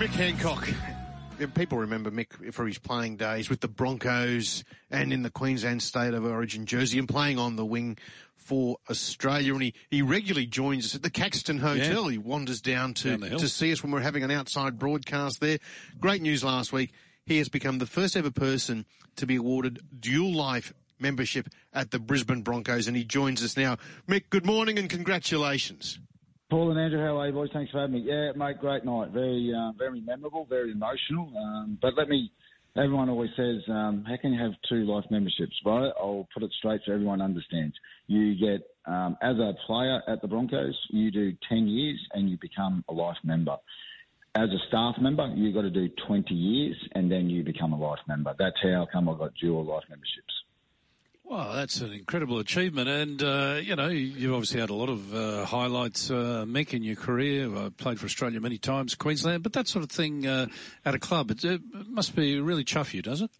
Mick Hancock. People remember Mick for his playing days with the Broncos and in the Queensland State of Origin jersey and playing on the wing for Australia. And he, he regularly joins us at the Caxton Hotel. Yeah. He wanders down to, down to see us when we're having an outside broadcast there. Great news last week. He has become the first ever person to be awarded dual life membership at the Brisbane Broncos and he joins us now. Mick, good morning and congratulations. Paul and Andrew, how are you, boys? Thanks for having me. Yeah, mate, great night. Very, uh, very memorable, very emotional. Um, but let me, everyone always says, um, how can you have two life memberships? But I'll put it straight so everyone understands. You get, um, as a player at the Broncos, you do 10 years and you become a life member. As a staff member, you've got to do 20 years and then you become a life member. That's how come I got dual life memberships. Well, that's an incredible achievement, and uh, you know you've obviously had a lot of uh, highlights, uh, Mick, in your career. I played for Australia many times, Queensland, but that sort of thing uh, at a club, it, it, must be really chuff you, does it?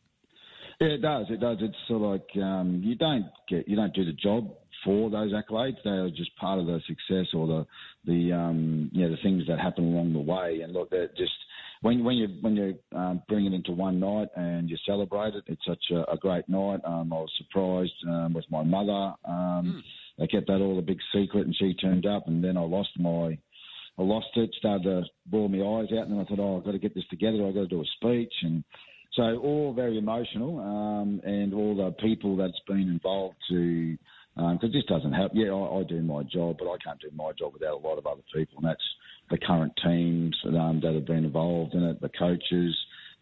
Yeah, it does. It does. It's sort of like um, you don't get, you don't do the job for those accolades. They are just part of the success or the the um, you know the things that happen along the way. And look, they're just when when you when you um, bring it into one night and you celebrate it, it's such a, a great night. Um, I was surprised um, with my mother. Um, mm. They kept that all a big secret, and she turned up, and then I lost my. I lost it, started to bawl my eyes out, and then I thought, oh, I've got to get this together. I've got to do a speech, and so all very emotional, um, and all the people that's been involved to because um, this doesn't help. Yeah, I, I, do my job, but I can't do my job without a lot of other people, and that's the current teams um, that have been involved in it, the coaches,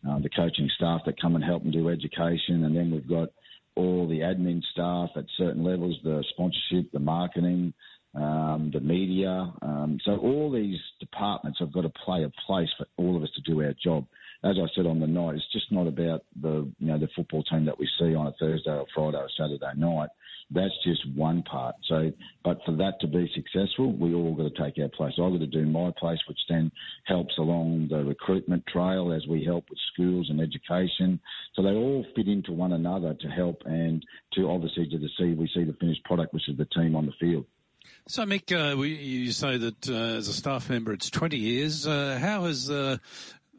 uh, the coaching staff that come and help and do education, and then we've got all the admin staff at certain levels, the sponsorship, the marketing, um, the media. Um, so all these departments have got to play a place for all of us to do our job. As I said on the night, it's just not about the you know the football team that we see on a Thursday or Friday or Saturday night. That's just one part. So, but for that to be successful, we all got to take our place. I've got to do my place, which then helps along the recruitment trail as we help with schools and education. So they all fit into one another to help and to obviously to the see we see the finished product, which is the team on the field. So, Mick, uh, we, you say that uh, as a staff member, it's 20 years. Uh, how has uh,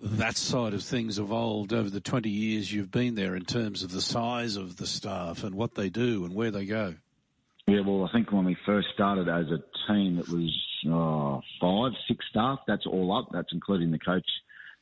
that side of things evolved over the 20 years you've been there in terms of the size of the staff and what they do and where they go? Yeah, well, I think when we first started as a team, it was uh, five, six staff. That's all up. That's including the coach,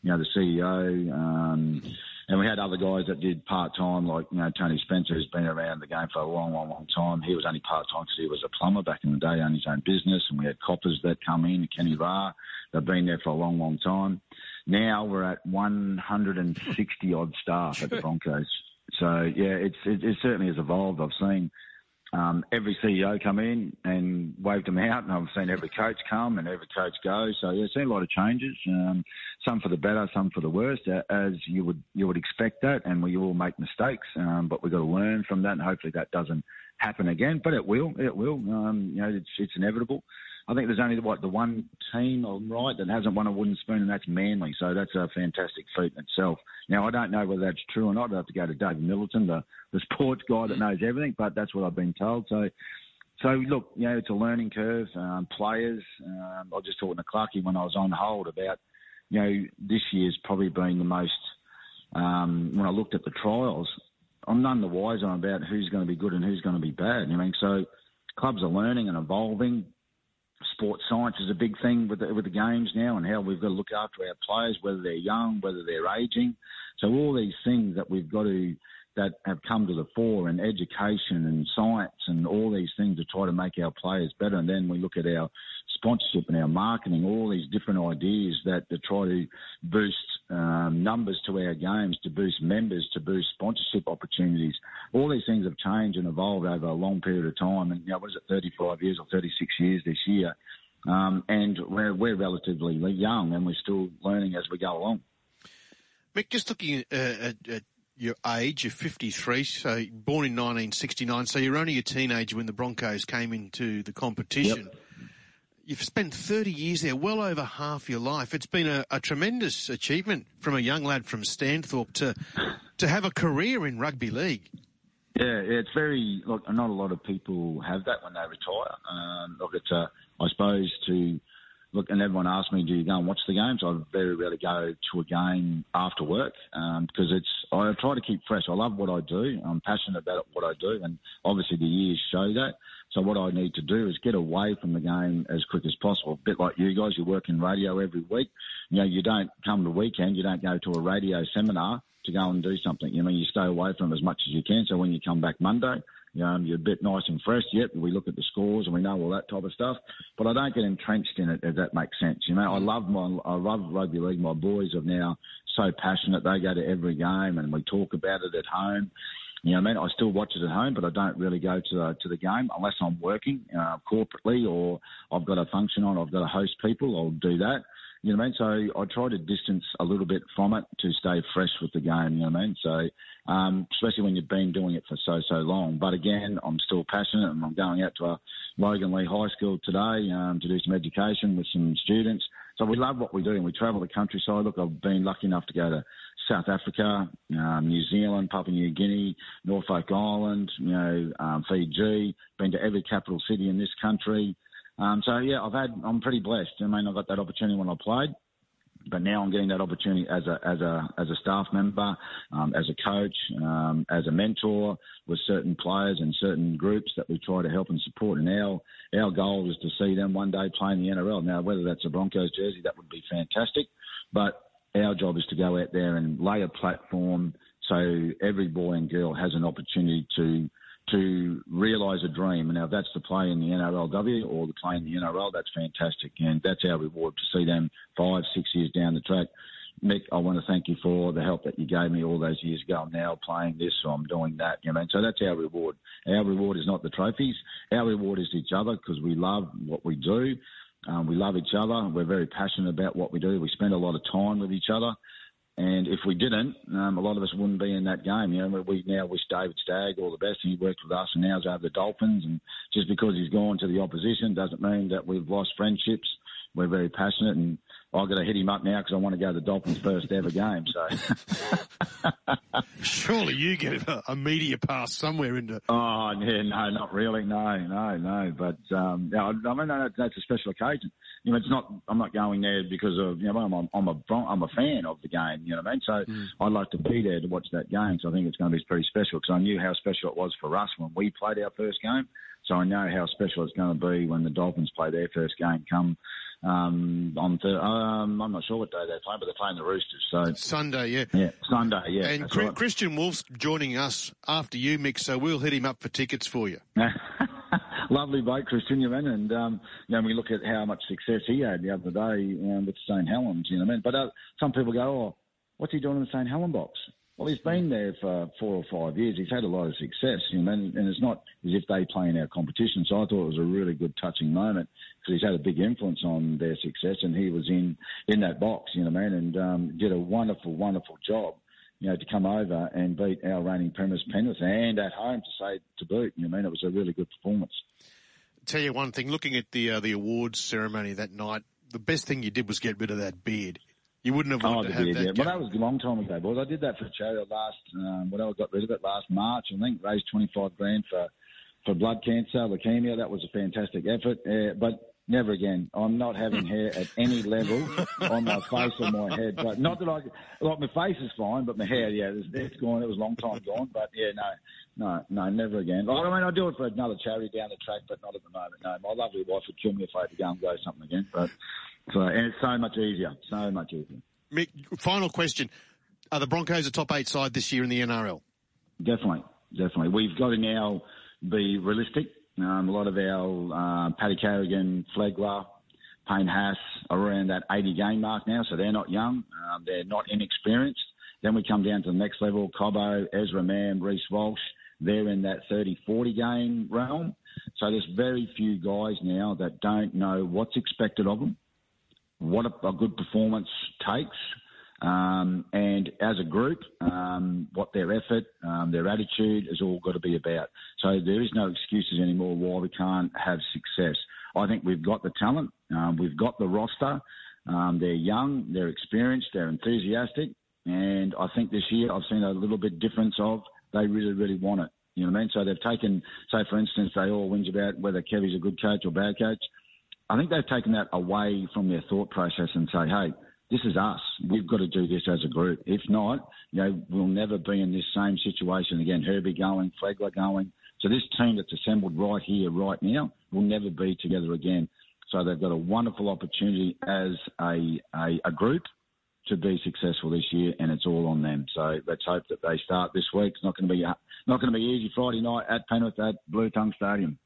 you know, the CEO. Um, and we had other guys that did part time, like you know Tony Spencer, who's been around the game for a long, long, long time. He was only part time because he was a plumber back in the day, owned his own business. And we had coppers that come in, Kenny Ra. They've been there for a long, long time. Now we're at 160 odd staff at the Broncos. So yeah, it's it, it certainly has evolved. I've seen um, every CEO come in and waved them out, and I've seen every coach come and every coach go. So yeah, seen a lot of changes, um, some for the better, some for the worst, as you would you would expect that, and we all make mistakes, um, but we've got to learn from that, and hopefully that doesn't happen again. But it will, it will. Um, you know, it's it's inevitable. I think there's only what the one team, I'm right, that hasn't won a wooden spoon, and that's Manly. So that's a fantastic feat in itself. Now I don't know whether that's true or not. I have to go to David Middleton, the the sports guy that knows everything, but that's what I've been told. So. So look, you know, it's a learning curve. Um, players, um, I was just talking to Clarkey when I was on hold about, you know, this year's probably been the most. Um, when I looked at the trials, I'm none the wiser about who's going to be good and who's going to be bad. I mean, so clubs are learning and evolving sports science is a big thing with the, with the games now, and how we've got to look after our players, whether they're young, whether they're aging. So all these things that we've got to that have come to the fore, and education and science, and all these things to try to make our players better. And then we look at our sponsorship and our marketing, all these different ideas that to try to boost um, numbers to our games, to boost members, to boost sponsorship opportunities. All these things have changed and evolved over a long period of time. And, you know, what is it, 35 years or 36 years this year? Um, and we're, we're relatively young and we're still learning as we go along. Mick, just looking at, at, at your age, you're 53, so born in 1969, so you're only a teenager when the Broncos came into the competition. Yep. You've spent 30 years there, well over half your life. It's been a, a tremendous achievement from a young lad from Stanthorpe to to have a career in rugby league. Yeah, it's very look. Not a lot of people have that when they retire. Um, look, it's a, I suppose to look, and everyone asks me, do you go and watch the games? I very rarely go to a game after work um, because it's. I try to keep fresh. I love what I do. I'm passionate about what I do, and obviously the years show that. So what I need to do is get away from the game as quick as possible. A bit like you guys, you work in radio every week. You know, you don't come the weekend, you don't go to a radio seminar to go and do something. You know, you stay away from as much as you can. So when you come back Monday, um, you're a bit nice and fresh. Yep, we look at the scores and we know all that type of stuff. But I don't get entrenched in it, if that makes sense. You know, I love my, I love rugby league. My boys are now so passionate. They go to every game and we talk about it at home. You know, I mean, I still watch it at home, but I don't really go to the, to the game unless I'm working uh, corporately or I've got a function on. I've got to host people. I'll do that. You know what I mean? So I try to distance a little bit from it to stay fresh with the game. You know what I mean? So um, especially when you've been doing it for so so long. But again, I'm still passionate, and I'm going out to a Loganlea High School today um, to do some education with some students. So we love what we do, and we travel the countryside. Look, I've been lucky enough to go to South Africa, um, New Zealand, Papua New Guinea, Norfolk Island, you know, um, Fiji. Been to every capital city in this country. Um, so yeah, I've had. I'm pretty blessed. I mean, I got that opportunity when I played but now I'm getting that opportunity as a as a as a staff member, um, as a coach, um, as a mentor with certain players and certain groups that we try to help and support. And our our goal is to see them one day play in the NRL. Now, whether that's a Broncos jersey, that would be fantastic, but our job is to go out there and lay a platform so every boy and girl has an opportunity to to realise a dream. And now, if that's to play in the NRLW or to play in the NRL, that's fantastic. And that's our reward to see them five, six years down the track. Mick, I want to thank you for the help that you gave me all those years ago. I'm now playing this, so I'm doing that. You know, and so that's our reward. Our reward is not the trophies. Our reward is each other because we love what we do. Um, we love each other. We're very passionate about what we do. We spend a lot of time with each other. And if we didn't, um, a lot of us wouldn't be in that game. You know, we now wish David Stagg all the best. He worked with us, and now he's over the Dolphins. And just because he's gone to the opposition doesn't mean that we've lost friendships. We're very passionate, and I've got to hit him up now because I want to go to the Dolphins' first ever game. So, surely you get a, a, media pass somewhere into. Oh yeah, no, not really. No, no, no. But um, I mean that's a special occasion. You know, it's not. I'm not going there because of you know I'm, I'm a I'm a fan of the game. You know what I mean? So mm. I'd like to be there to watch that game. So I think it's going to be pretty special because I knew how special it was for us when we played our first game. So I know how special it's going to be when the Dolphins play their first game come um, on the, um, I'm not sure what day they're playing, but they're playing the Roosters. So Sunday, yeah, yeah, Sunday, yeah. And right. Kristian Woolf's joining us after you, Mick. So we'll hit him up for tickets for you. Lovely bloke, Kristian, you mean? And um, you know, we look at how much success he had the other day um, with St Helens. You know what I mean? But uh, some people go, "Oh, what's he doing in the St Helens box?" Well, he's been there for four or five years. He's had a lot of success, you know, and, and it's not as if they play in our competition. So I thought it was a really good touching moment because he's had a big influence on their success, and he was in in that box, you know, man, and um, did a wonderful, wonderful job, you know, to come over and beat our reigning premiers Penrith and at home to say to boot. You know, I mean, it was a really good performance. Tell you one thing, looking at the uh, the awards ceremony that night, the best thing you did was get rid of that beard. You wouldn't have wanted oh, to have that. Well, that was a long time ago, boys. I did that for charity last. Um, when I got rid of it last March, I think raised twenty five grand for for blood cancer, leukemia. That was a fantastic effort. Uh, but never again. I'm not having hair at any level on my face or my head. But not that I like my face is fine, but my hair, yeah, it's, it's gone. It was a long time gone. But yeah, no, no, no, never again. I mean, I do it for another charity down the track, but not at the moment. No, my lovely wife would kill me if I had to go and go something again. But so, and it's so much easier, so much easier. Mick, final question. Are the Broncos a top eight side this year in the NRL? Definitely, definitely. We've got to now be realistic. Um, a lot of our uh, Paddy Carrigan, Flegler, Payne Haas are around that 80 game mark now, so they're not young. Um, they're not inexperienced. Then we come down to the next level, Cobbo, Ezra Mam, Reece Walsh. They're in that 30, 40 game realm. So there's very few guys now that don't know what's expected of them what a, a good performance takes, um, and as a group, um, what their effort, um, their attitude has all got to be about. So there is no excuses anymore why we can't have success. I think we've got the talent, um, we've got the roster. Um, they're young, they're experienced, they're enthusiastic, and I think this year I've seen a little bit difference of they really, really want it. You know what I mean? So they've taken, say for instance, they all whinge about whether Kevy's a good coach or bad coach I think they've taken that away from their thought process and say, hey, this is us. We've got to do this as a group. If not, you know, we'll never be in this same situation again. Herbie going, Flegler going. So this team that's assembled right here, right now, will never be together again. So they've got a wonderful opportunity as a, a, a group to be successful this year, and it's all on them. So let's hope that they start this week. It's not going to be not going to be easy Friday night at Penrith at Blue Tongue Stadium.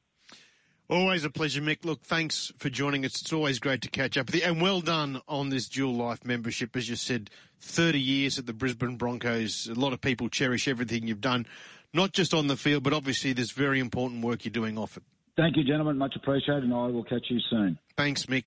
Always a pleasure, Mick. Look, thanks for joining us. It's always great to catch up with you. And well done on this dual life membership. As you said, 30 years at the Brisbane Broncos. A lot of people cherish everything you've done, not just on the field, but obviously there's very important work you're doing off it. Thank you, gentlemen. Much appreciated, and I will catch you soon. Thanks, Mick.